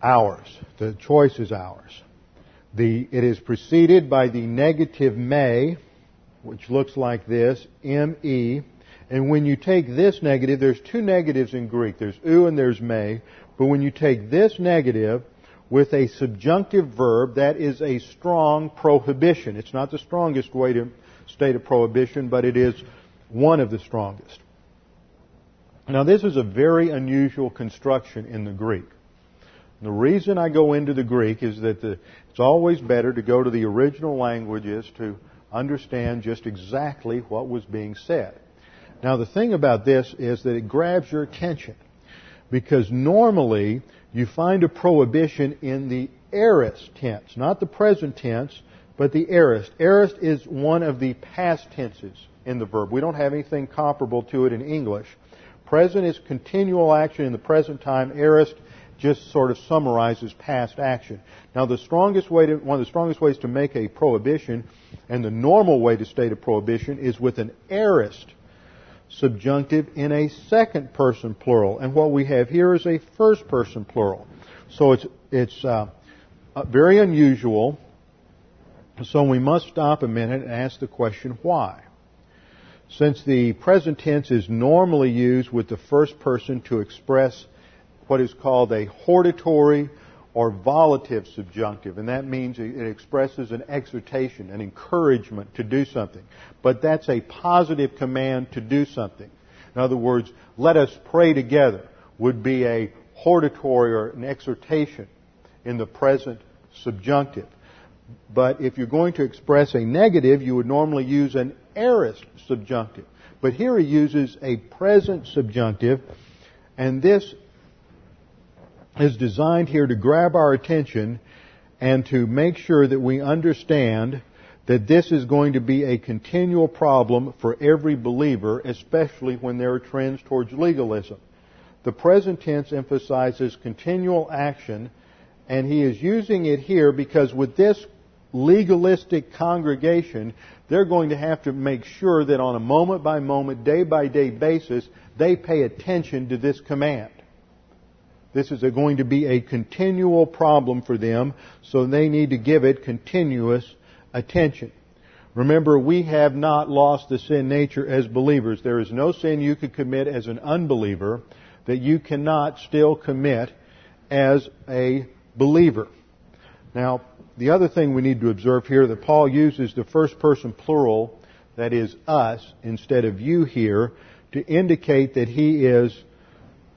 ours. The choice is ours. The, it is preceded by the negative may, which looks like this, M-E. And when you take this negative, there's two negatives in Greek. There's u and there's may. But when you take this negative with a subjunctive verb, that is a strong prohibition. It's not the strongest way to state a prohibition, but it is one of the strongest. Now this is a very unusual construction in the Greek. The reason I go into the Greek is that the, it's always better to go to the original languages to understand just exactly what was being said. Now the thing about this is that it grabs your attention because normally you find a prohibition in the aorist tense, not the present tense, but the aorist. Aorist is one of the past tenses in the verb. We don't have anything comparable to it in English. Present is continual action in the present time. Aorist just sort of summarizes past action. Now, the strongest way to, one of the strongest ways to make a prohibition, and the normal way to state a prohibition, is with an aorist subjunctive in a second person plural. And what we have here is a first person plural. So it's, it's uh, uh very unusual. So we must stop a minute and ask the question, why? Since the present tense is normally used with the first person to express what is called a hortatory or volitive subjunctive, and that means it expresses an exhortation, an encouragement to do something. But that's a positive command to do something. In other words, let us pray together would be a hortatory or an exhortation in the present subjunctive. But if you're going to express a negative, you would normally use an aorist subjunctive. But here he uses a present subjunctive, and this is designed here to grab our attention and to make sure that we understand that this is going to be a continual problem for every believer, especially when there are trends towards legalism. The present tense emphasizes continual action, and he is using it here because with this legalistic congregation, they're going to have to make sure that on a moment by moment, day by day basis, they pay attention to this command. This is going to be a continual problem for them, so they need to give it continuous attention. Remember, we have not lost the sin nature as believers. There is no sin you could commit as an unbeliever that you cannot still commit as a believer. Now, the other thing we need to observe here that Paul uses the first person plural, that is us, instead of you here, to indicate that he is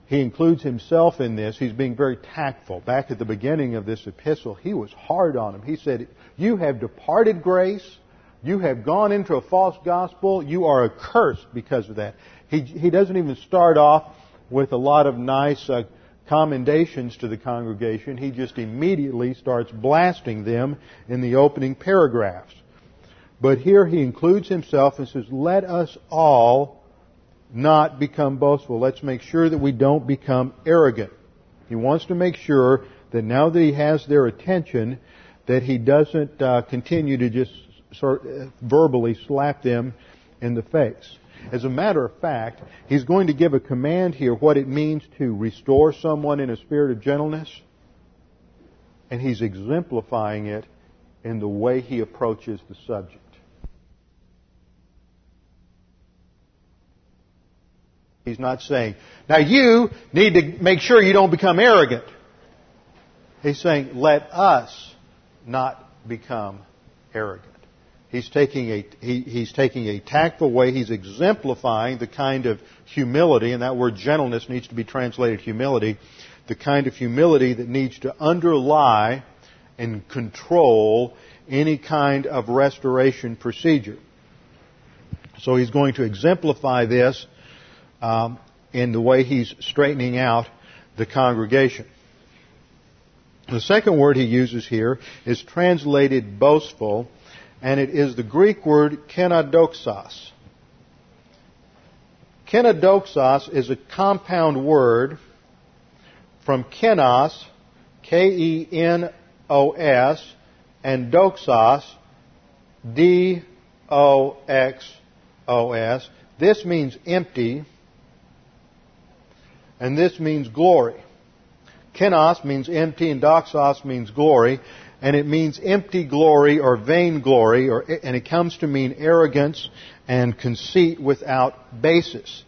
he includes himself in this. He's being very tactful. Back at the beginning of this epistle, he was hard on him. He said, You have departed grace. You have gone into a false gospel. You are accursed because of that. He, he doesn't even start off with a lot of nice uh, commendations to the congregation. He just immediately starts blasting them in the opening paragraphs. But here he includes himself and says, Let us all not become boastful. Let's make sure that we don't become arrogant. He wants to make sure that now that he has their attention, that he doesn't uh, continue to just sort uh, verbally slap them in the face. As a matter of fact, he's going to give a command here what it means to restore someone in a spirit of gentleness, and he's exemplifying it in the way he approaches the subject. He's not saying, now you need to make sure you don't become arrogant. He's saying, let us not become arrogant. He's taking a, he, he's taking a tactful way. He's exemplifying the kind of humility, and that word gentleness needs to be translated humility, the kind of humility that needs to underlie and control any kind of restoration procedure. So he's going to exemplify this um, in the way he's straightening out the congregation. The second word he uses here is translated boastful, and it is the Greek word kenodoxos. Kenodoxos is a compound word from kenos, K-E-N-O-S, and doxos, D-O-X-O-S. This means empty, and this means glory. Kenos means empty and doxos means glory, and it means empty glory or vain glory, or, and it comes to mean arrogance and conceit without basis.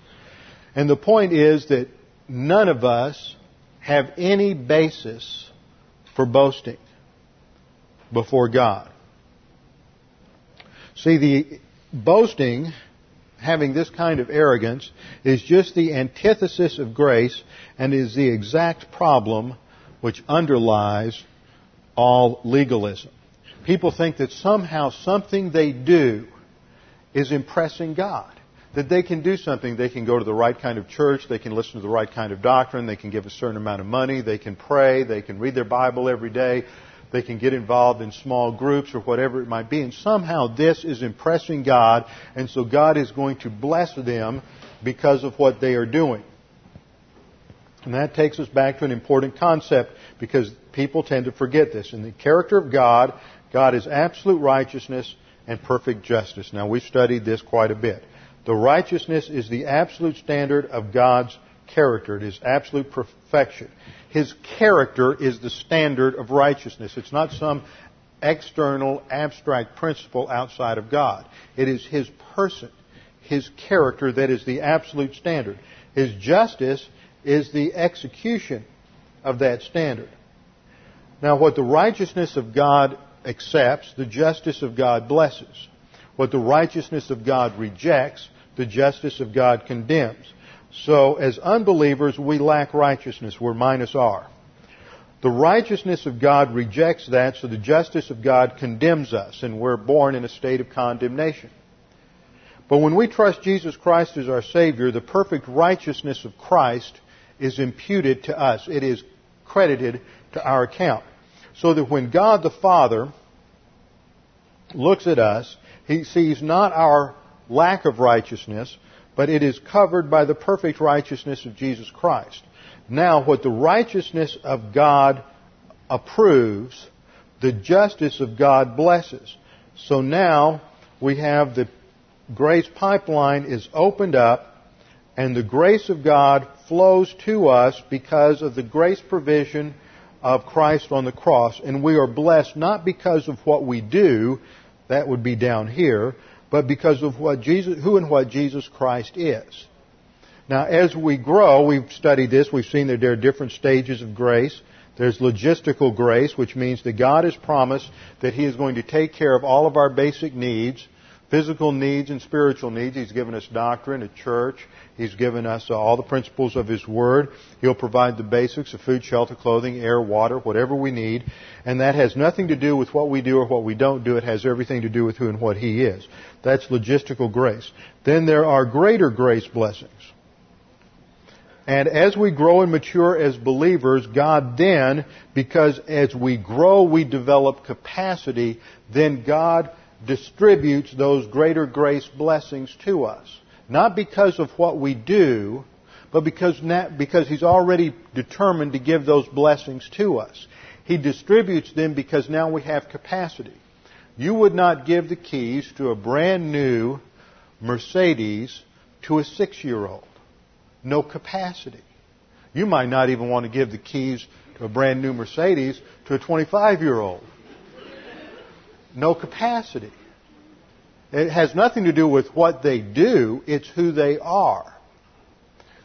And the point is that none of us have any basis for boasting before God. See, the boasting having this kind of arrogance is just the antithesis of grace and is the exact problem which underlies all legalism. People think that somehow something they do is impressing God. That they can do something. They can go to the right kind of church. They can listen to the right kind of doctrine. They can give a certain amount of money. They can pray. They can read their Bible every day. They can get involved in small groups or whatever it might be. And somehow this is impressing God, and so God is going to bless them because of what they are doing. And that takes us back to an important concept because people tend to forget this. In the character of God, God is absolute righteousness and perfect justice. Now, we've studied this quite a bit. The righteousness is the absolute standard of God's character. It is absolute perfection. His character is the standard of righteousness. It's not some external, abstract principle outside of God. It is His person, His character that is the absolute standard. His justice is the execution of that standard. Now, what the righteousness of God accepts, the justice of God blesses. What the righteousness of God rejects, the justice of God condemns. So, as unbelievers, we lack righteousness. We're minus R. The righteousness of God rejects that, so the justice of God condemns us, and we're born in a state of condemnation. But when we trust Jesus Christ as our Savior, the perfect righteousness of Christ is imputed to us. It is credited to our account. So that when God the Father looks at us, He sees not our lack of righteousness, but it is covered by the perfect righteousness of Jesus Christ. Now, what the righteousness of God approves, the justice of God blesses. So now we have the grace pipeline is opened up and the grace of God flows to us because of the grace provision of Christ on the cross. And we are blessed not because of what we do, that would be down here, but because of what Jesus, who and what Jesus Christ is. Now, as we grow, we've studied this, we've seen that there are different stages of grace. There's logistical grace, which means that God has promised that He is going to take care of all of our basic needs physical needs and spiritual needs. He's given us doctrine, a church. He's given us uh, all the principles of His Word. He'll provide the basics of food, shelter, clothing, air, water, whatever we need. And that has nothing to do with what we do or what we don't do. It has everything to do with who and what He is. That's logistical grace. Then there are greater grace blessings. And as we grow and mature as believers, God then, because as we grow, we develop capacity, then God distributes those greater grace blessings to us. Not because of what we do, but because, because He's already determined to give those blessings to us. He distributes them because now we have capacity. You would not give the keys to a brand new Mercedes to a six year old. No capacity. You might not even want to give the keys to a brand new Mercedes to a 25 year old. No capacity. It has nothing to do with what they do, it's who they are.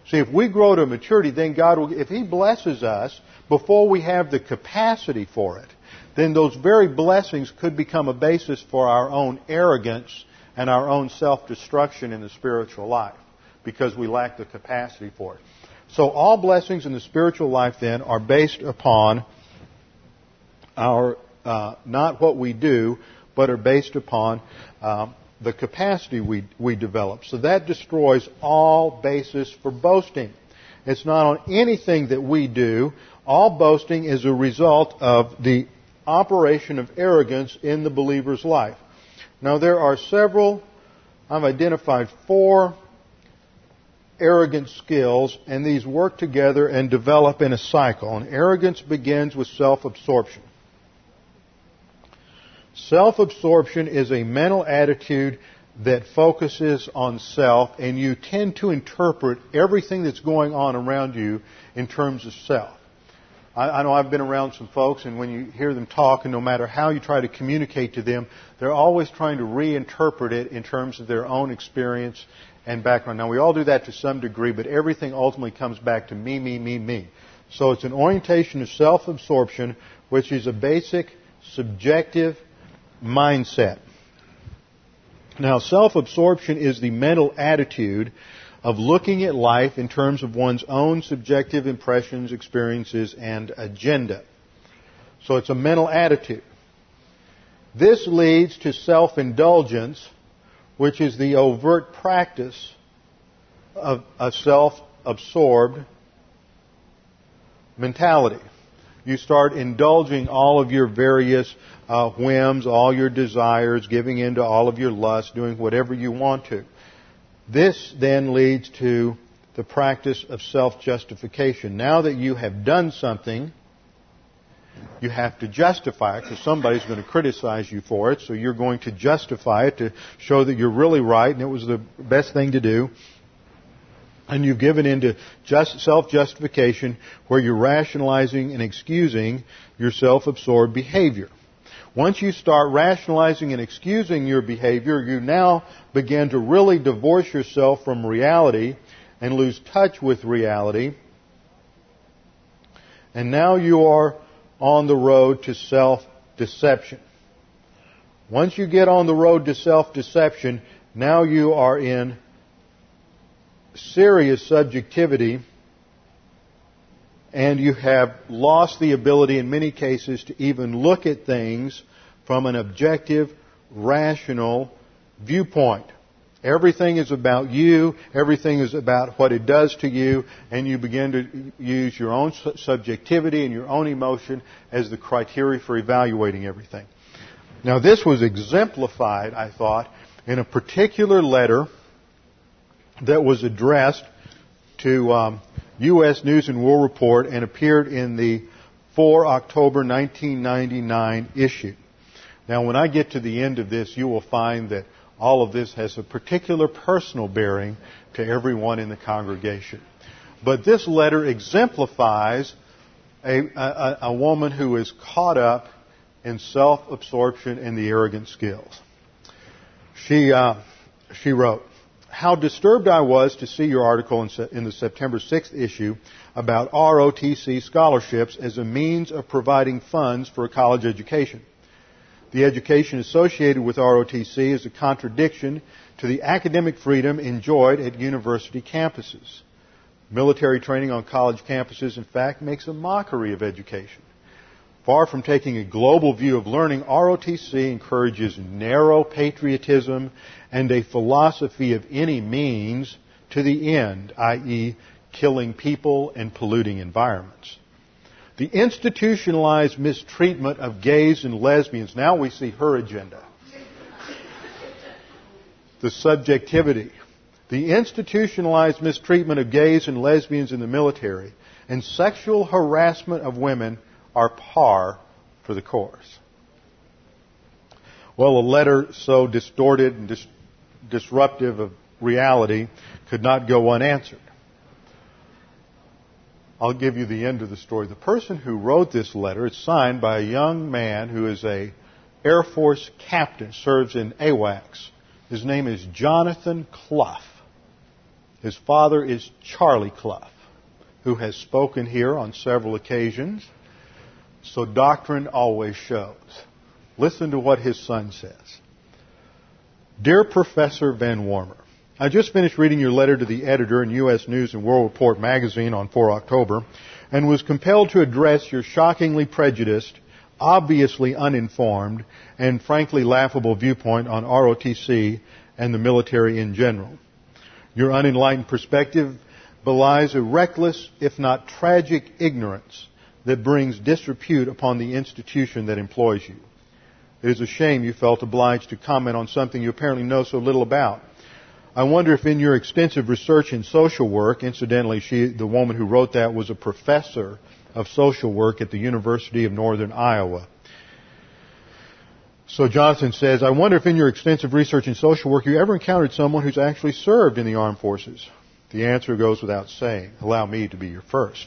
See, if we grow to maturity, then God will, if He blesses us before we have the capacity for it, then those very blessings could become a basis for our own arrogance and our own self-destruction in the spiritual life because we lack the capacity for it. So all blessings in the spiritual life then are based upon our, uh, not what we do, but are based upon uh, the capacity we, we develop. So that destroys all basis for boasting. It's not on anything that we do. All boasting is a result of the operation of arrogance in the believer's life. Now there are several, I've identified four arrogant skills, and these work together and develop in a cycle. And arrogance begins with self-absorption. Self-absorption is a mental attitude that focuses on self, and you tend to interpret everything that's going on around you in terms of self. I, I know I've been around some folks, and when you hear them talk, and no matter how you try to communicate to them, they're always trying to reinterpret it in terms of their own experience and background. Now, we all do that to some degree, but everything ultimately comes back to me, me, me, me. So it's an orientation of self-absorption, which is a basic subjective mindset. Now, self-absorption is the mental attitude of looking at life in terms of one's own subjective impressions, experiences, and agenda. So it's a mental attitude. This leads to self-indulgence, which is the overt practice of a self-absorbed mentality. You start indulging all of your various uh, whims, all your desires, giving in to all of your lusts, doing whatever you want to. This then leads to the practice of self-justification. Now that you have done something, you have to justify it because somebody's going to criticize you for it, so you're going to justify it to show that you're really right and it was the best thing to do. And you've given into just self-justification where you're rationalizing and excusing your self-absorbed behavior. Once you start rationalizing and excusing your behavior, you now begin to really divorce yourself from reality and lose touch with reality. And now you are on the road to self-deception. Once you get on the road to self-deception, now you are in serious subjectivity and you have lost the ability in many cases to even look at things from an objective, rational viewpoint. Everything is about you, everything is about what it does to you, and you begin to use your own subjectivity and your own emotion as the criteria for evaluating everything. Now this was exemplified, I thought, in a particular letter that was addressed to um, U.S. News and World Report and appeared in the 4 October 1999 issue. Now, when I get to the end of this, you will find that all of this has a particular personal bearing to everyone in the congregation. But this letter exemplifies a, a, a woman who is caught up in self-absorption and the arrogant skills. She, uh, she wrote, how disturbed I was to see your article in, the September 6th issue about ROTC scholarships as a means of providing funds for a college education. The education associated with ROTC is a contradiction to the academic freedom enjoyed at university campuses. Military training on college campuses, in fact, makes a mockery of education. Far from taking a global view of learning, ROTC encourages narrow patriotism and a philosophy of any means to the end, i.e., killing people and polluting environments. The institutionalized mistreatment of gays and lesbians, now we see her agenda. The subjectivity The institutionalized mistreatment of gays and lesbians in the military and sexual harassment of women are par for the course. Well, a letter so distorted and dis- disruptive of reality could not go unanswered. I'll give you the end of the story. The person who wrote this letter is signed by a young man who is a Air Force captain, serves in AWACS. His name is Jonathan Clough. His father is Charlie Clough, who has spoken here on several occasions. So doctrine always shows. Listen to what his son says. Dear Professor Van Wormer, I just finished reading your letter to the editor in U.S. News and World Report magazine on 4 October and was compelled to address your shockingly prejudiced, obviously uninformed, and frankly laughable viewpoint on ROTC and the military in general. Your unenlightened perspective belies a reckless, if not tragic, ignorance that brings disrepute upon the institution that employs you. It is a shame you felt obliged to comment on something you apparently know so little about. I wonder if in your extensive research in social work, incidentally, she, the woman who wrote that was a professor of social work at the University of Northern Iowa. So Johnson says, I wonder if in your extensive research in social work you ever encountered someone who's actually served in the armed forces. The answer goes without saying. Allow me to be your first.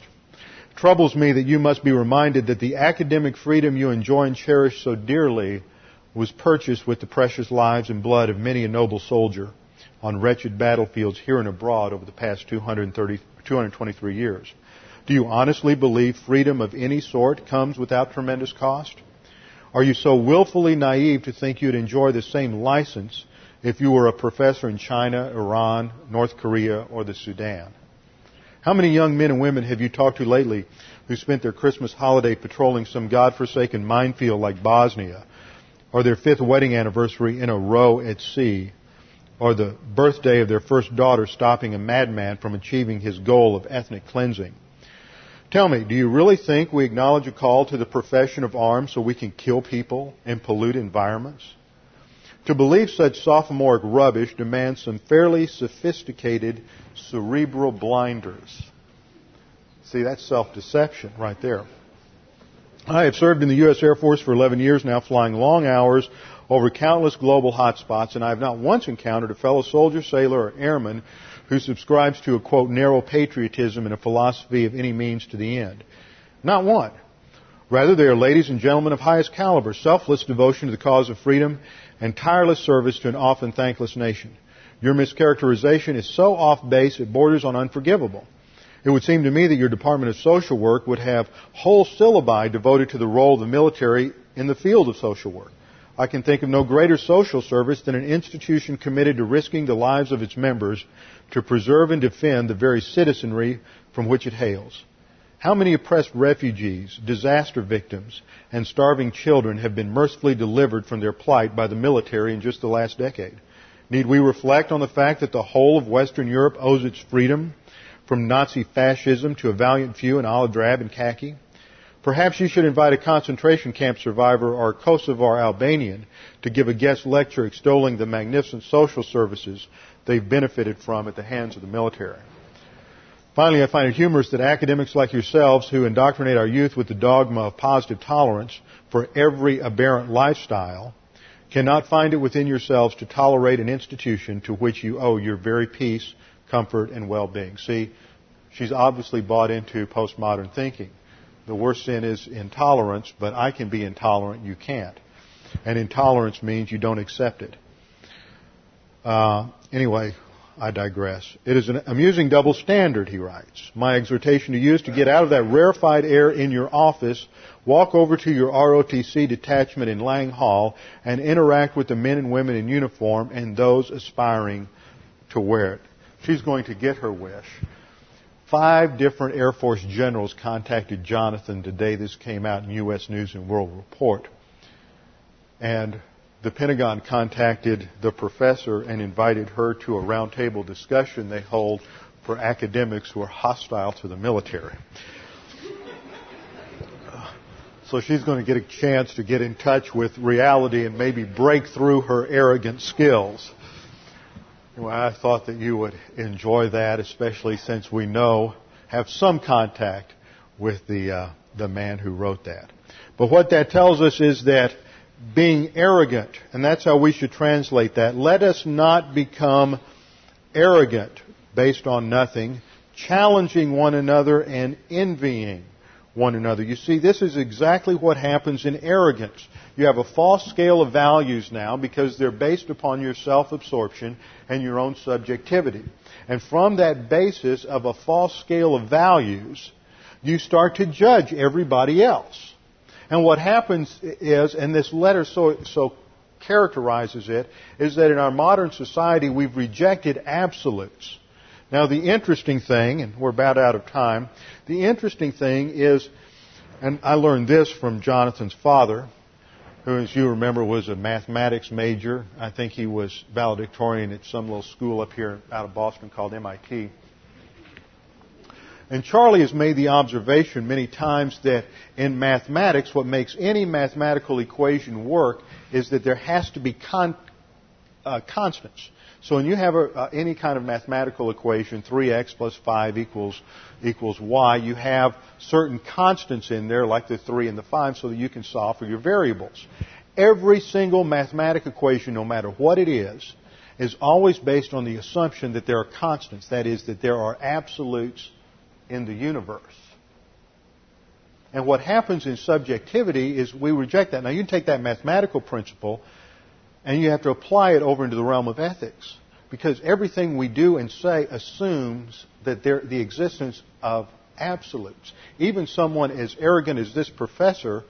Troubles me that you must be reminded that the academic freedom you enjoy and cherish so dearly was purchased with the precious lives and blood of many a noble soldier on wretched battlefields here and abroad over the past 230, 223 years. Do you honestly believe freedom of any sort comes without tremendous cost? Are you so willfully naive to think you'd enjoy the same license if you were a professor in China, Iran, North Korea, or the Sudan? How many young men and women have you talked to lately who spent their Christmas holiday patrolling some godforsaken minefield like Bosnia, or their fifth wedding anniversary in a row at sea, or the birthday of their first daughter stopping a madman from achieving his goal of ethnic cleansing. Tell me, do you really think we acknowledge a call to the profession of arms so we can kill people and pollute environments? To believe such sophomoric rubbish demands some fairly sophisticated cerebral blinders. See, that's self-deception right there. I have served in the U.S. Air Force for 11 years now, flying long hours over countless global hotspots, and I have not once encountered a fellow soldier, sailor, or airman who subscribes to a quote narrow patriotism and a philosophy of any means to the end. Not one. Rather, they are ladies and gentlemen of highest caliber, selfless devotion to the cause of freedom, and tireless service to an often thankless nation. Your mischaracterization is so off base it borders on unforgivable. It would seem to me that your Department of Social Work would have whole syllabi devoted to the role of the military in the field of social work. I can think of no greater social service than an institution committed to risking the lives of its members to preserve and defend the very citizenry from which it hails. How many oppressed refugees, disaster victims, and starving children have been mercifully delivered from their plight by the military in just the last decade? Need we reflect on the fact that the whole of Western Europe owes its freedom from Nazi fascism to a valiant few in olive drab and khaki? Perhaps you should invite a concentration camp survivor or Kosovar Albanian to give a guest lecture extolling the magnificent social services they've benefited from at the hands of the military. Finally, I find it humorous that academics like yourselves who indoctrinate our youth with the dogma of positive tolerance for every aberrant lifestyle cannot find it within yourselves to tolerate an institution to which you owe your very peace, comfort, and well-being. See, she's obviously bought into postmodern thinking the worst sin is intolerance, but I can be intolerant, you can't. And intolerance means you don't accept it. Uh, anyway, I digress. It is an amusing double standard, he writes. My exhortation to you is to get out of that rarefied air in your office, walk over to your ROTC detachment in Lang Hall, and interact with the men and women in uniform and those aspiring to wear it. She's going to get her wish. Five different Air Force generals contacted Jonathan today. This came out in U.S. News and World Report. And the Pentagon contacted the professor and invited her to a roundtable discussion they hold for academics who are hostile to the military. So she's going to get a chance to get in touch with reality and maybe break through her arrogant skills. Well, I thought that you would enjoy that, especially since we know, have some contact with the, uh, the man who wrote that. But what that tells us is that being arrogant, and that's how we should translate that, let us not become arrogant based on nothing, challenging one another and envying one another. You see, this is exactly what happens in arrogance. You have a false scale of values now because they're based upon your self-absorption and your own subjectivity. And from that basis of a false scale of values, you start to judge everybody else. And what happens is, and this letter so, so characterizes it, is that in our modern society we've rejected absolutes. Now the interesting thing, and we're about out of time, the interesting thing is, and I learned this from Jonathan's father, who, as you remember, was a mathematics major. I think he was valedictorian at some little school up here out of Boston called MIT. And Charlie has made the observation many times that in mathematics, what makes any mathematical equation work is that there has to be con- uh, constants. So when you have a, uh, any kind of mathematical equation, 3x plus 5 equals, equals y, you have certain constants in there, like the 3 and the 5, so that you can solve for your variables. Every single mathematical equation, no matter what it is, is always based on the assumption that there are constants. That is, that there are absolutes in the universe. And what happens in subjectivity is we reject that. Now you take that mathematical principle and you have to apply it over into the realm of ethics. Because everything we do and say assumes that there, the existence of absolutes. Even someone as arrogant as this professor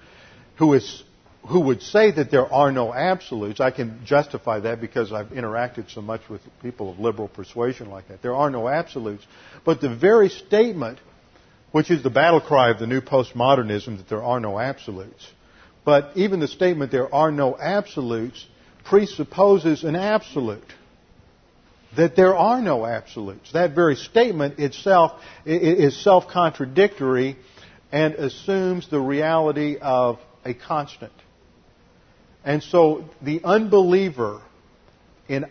who is who would say that there are no absolutes, I can justify that because I've interacted so much with people of liberal persuasion like that. There are no absolutes. But the very statement which is the battle cry of the new postmodernism that there are no absolutes. But even the statement there are no absolutes presupposes an absolute. That there are no absolutes. That very statement itself is self-contradictory and assumes the reality of a constant. And so the unbeliever in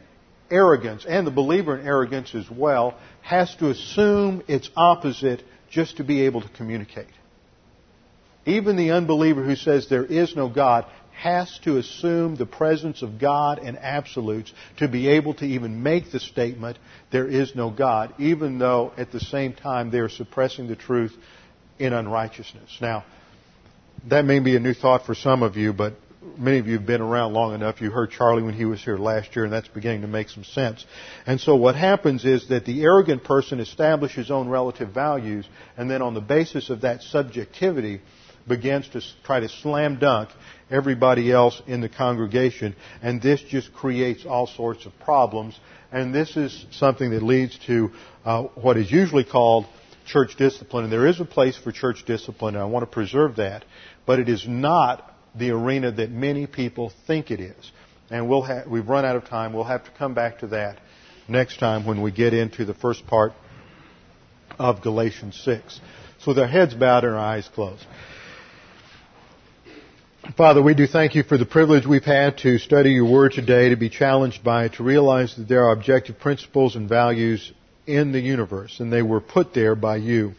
arrogance, and the believer in arrogance as well, has to assume its opposite just to be able to communicate. Even the unbeliever who says there is no God has to assume the presence of God and absolutes to be able to even make the statement, there is no God, even though at the same time they are suppressing the truth in unrighteousness. Now, that may be a new thought for some of you, but many of you have been around long enough. You heard Charlie when he was here last year, and that's beginning to make some sense. And so what happens is that the arrogant person establishes his own relative values, and then on the basis of that subjectivity, begins to try to slam dunk everybody else in the congregation, and this just creates all sorts of problems. And this is something that leads to uh, what is usually called church discipline. And there is a place for church discipline, and I want to preserve that. But it is not the arena that many people think it is. And we'll ha- we've run out of time. We'll have to come back to that next time when we get into the first part of Galatians 6. So with our heads bowed and our eyes closed. Father, we do thank you for the privilege we've had to study your word today, to be challenged by it, to realize that there are objective principles and values in the universe, and they were put there by you.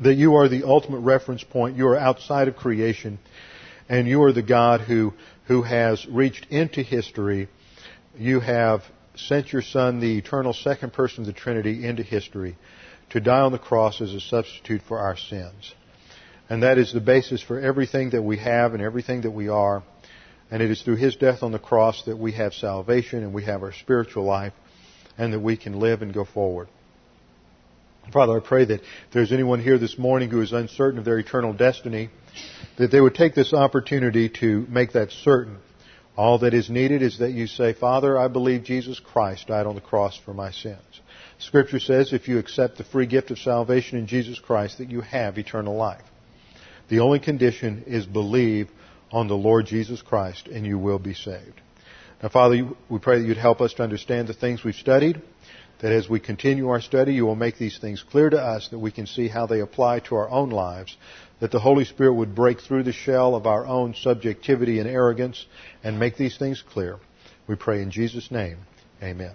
That you are the ultimate reference point. You are outside of creation and you are the God who, who has reached into history. You have sent your Son, the eternal second person of the Trinity, into history to die on the cross as a substitute for our sins. And that is the basis for everything that we have and everything that we are. And it is through His death on the cross that we have salvation and we have our spiritual life and that we can live and go forward. Father, I pray that if there's anyone here this morning who is uncertain of their eternal destiny, that they would take this opportunity to make that certain. All that is needed is that you say, Father, I believe Jesus Christ died on the cross for my sins. Scripture says if you accept the free gift of salvation in Jesus Christ, that you have eternal life. The only condition is believe on the Lord Jesus Christ and you will be saved. Now, Father, we pray that you'd help us to understand the things we've studied that as we continue our study, you will make these things clear to us that we can see how they apply to our own lives, that the Holy Spirit would break through the shell of our own subjectivity and arrogance and make these things clear. We pray in Jesus' name. Amen.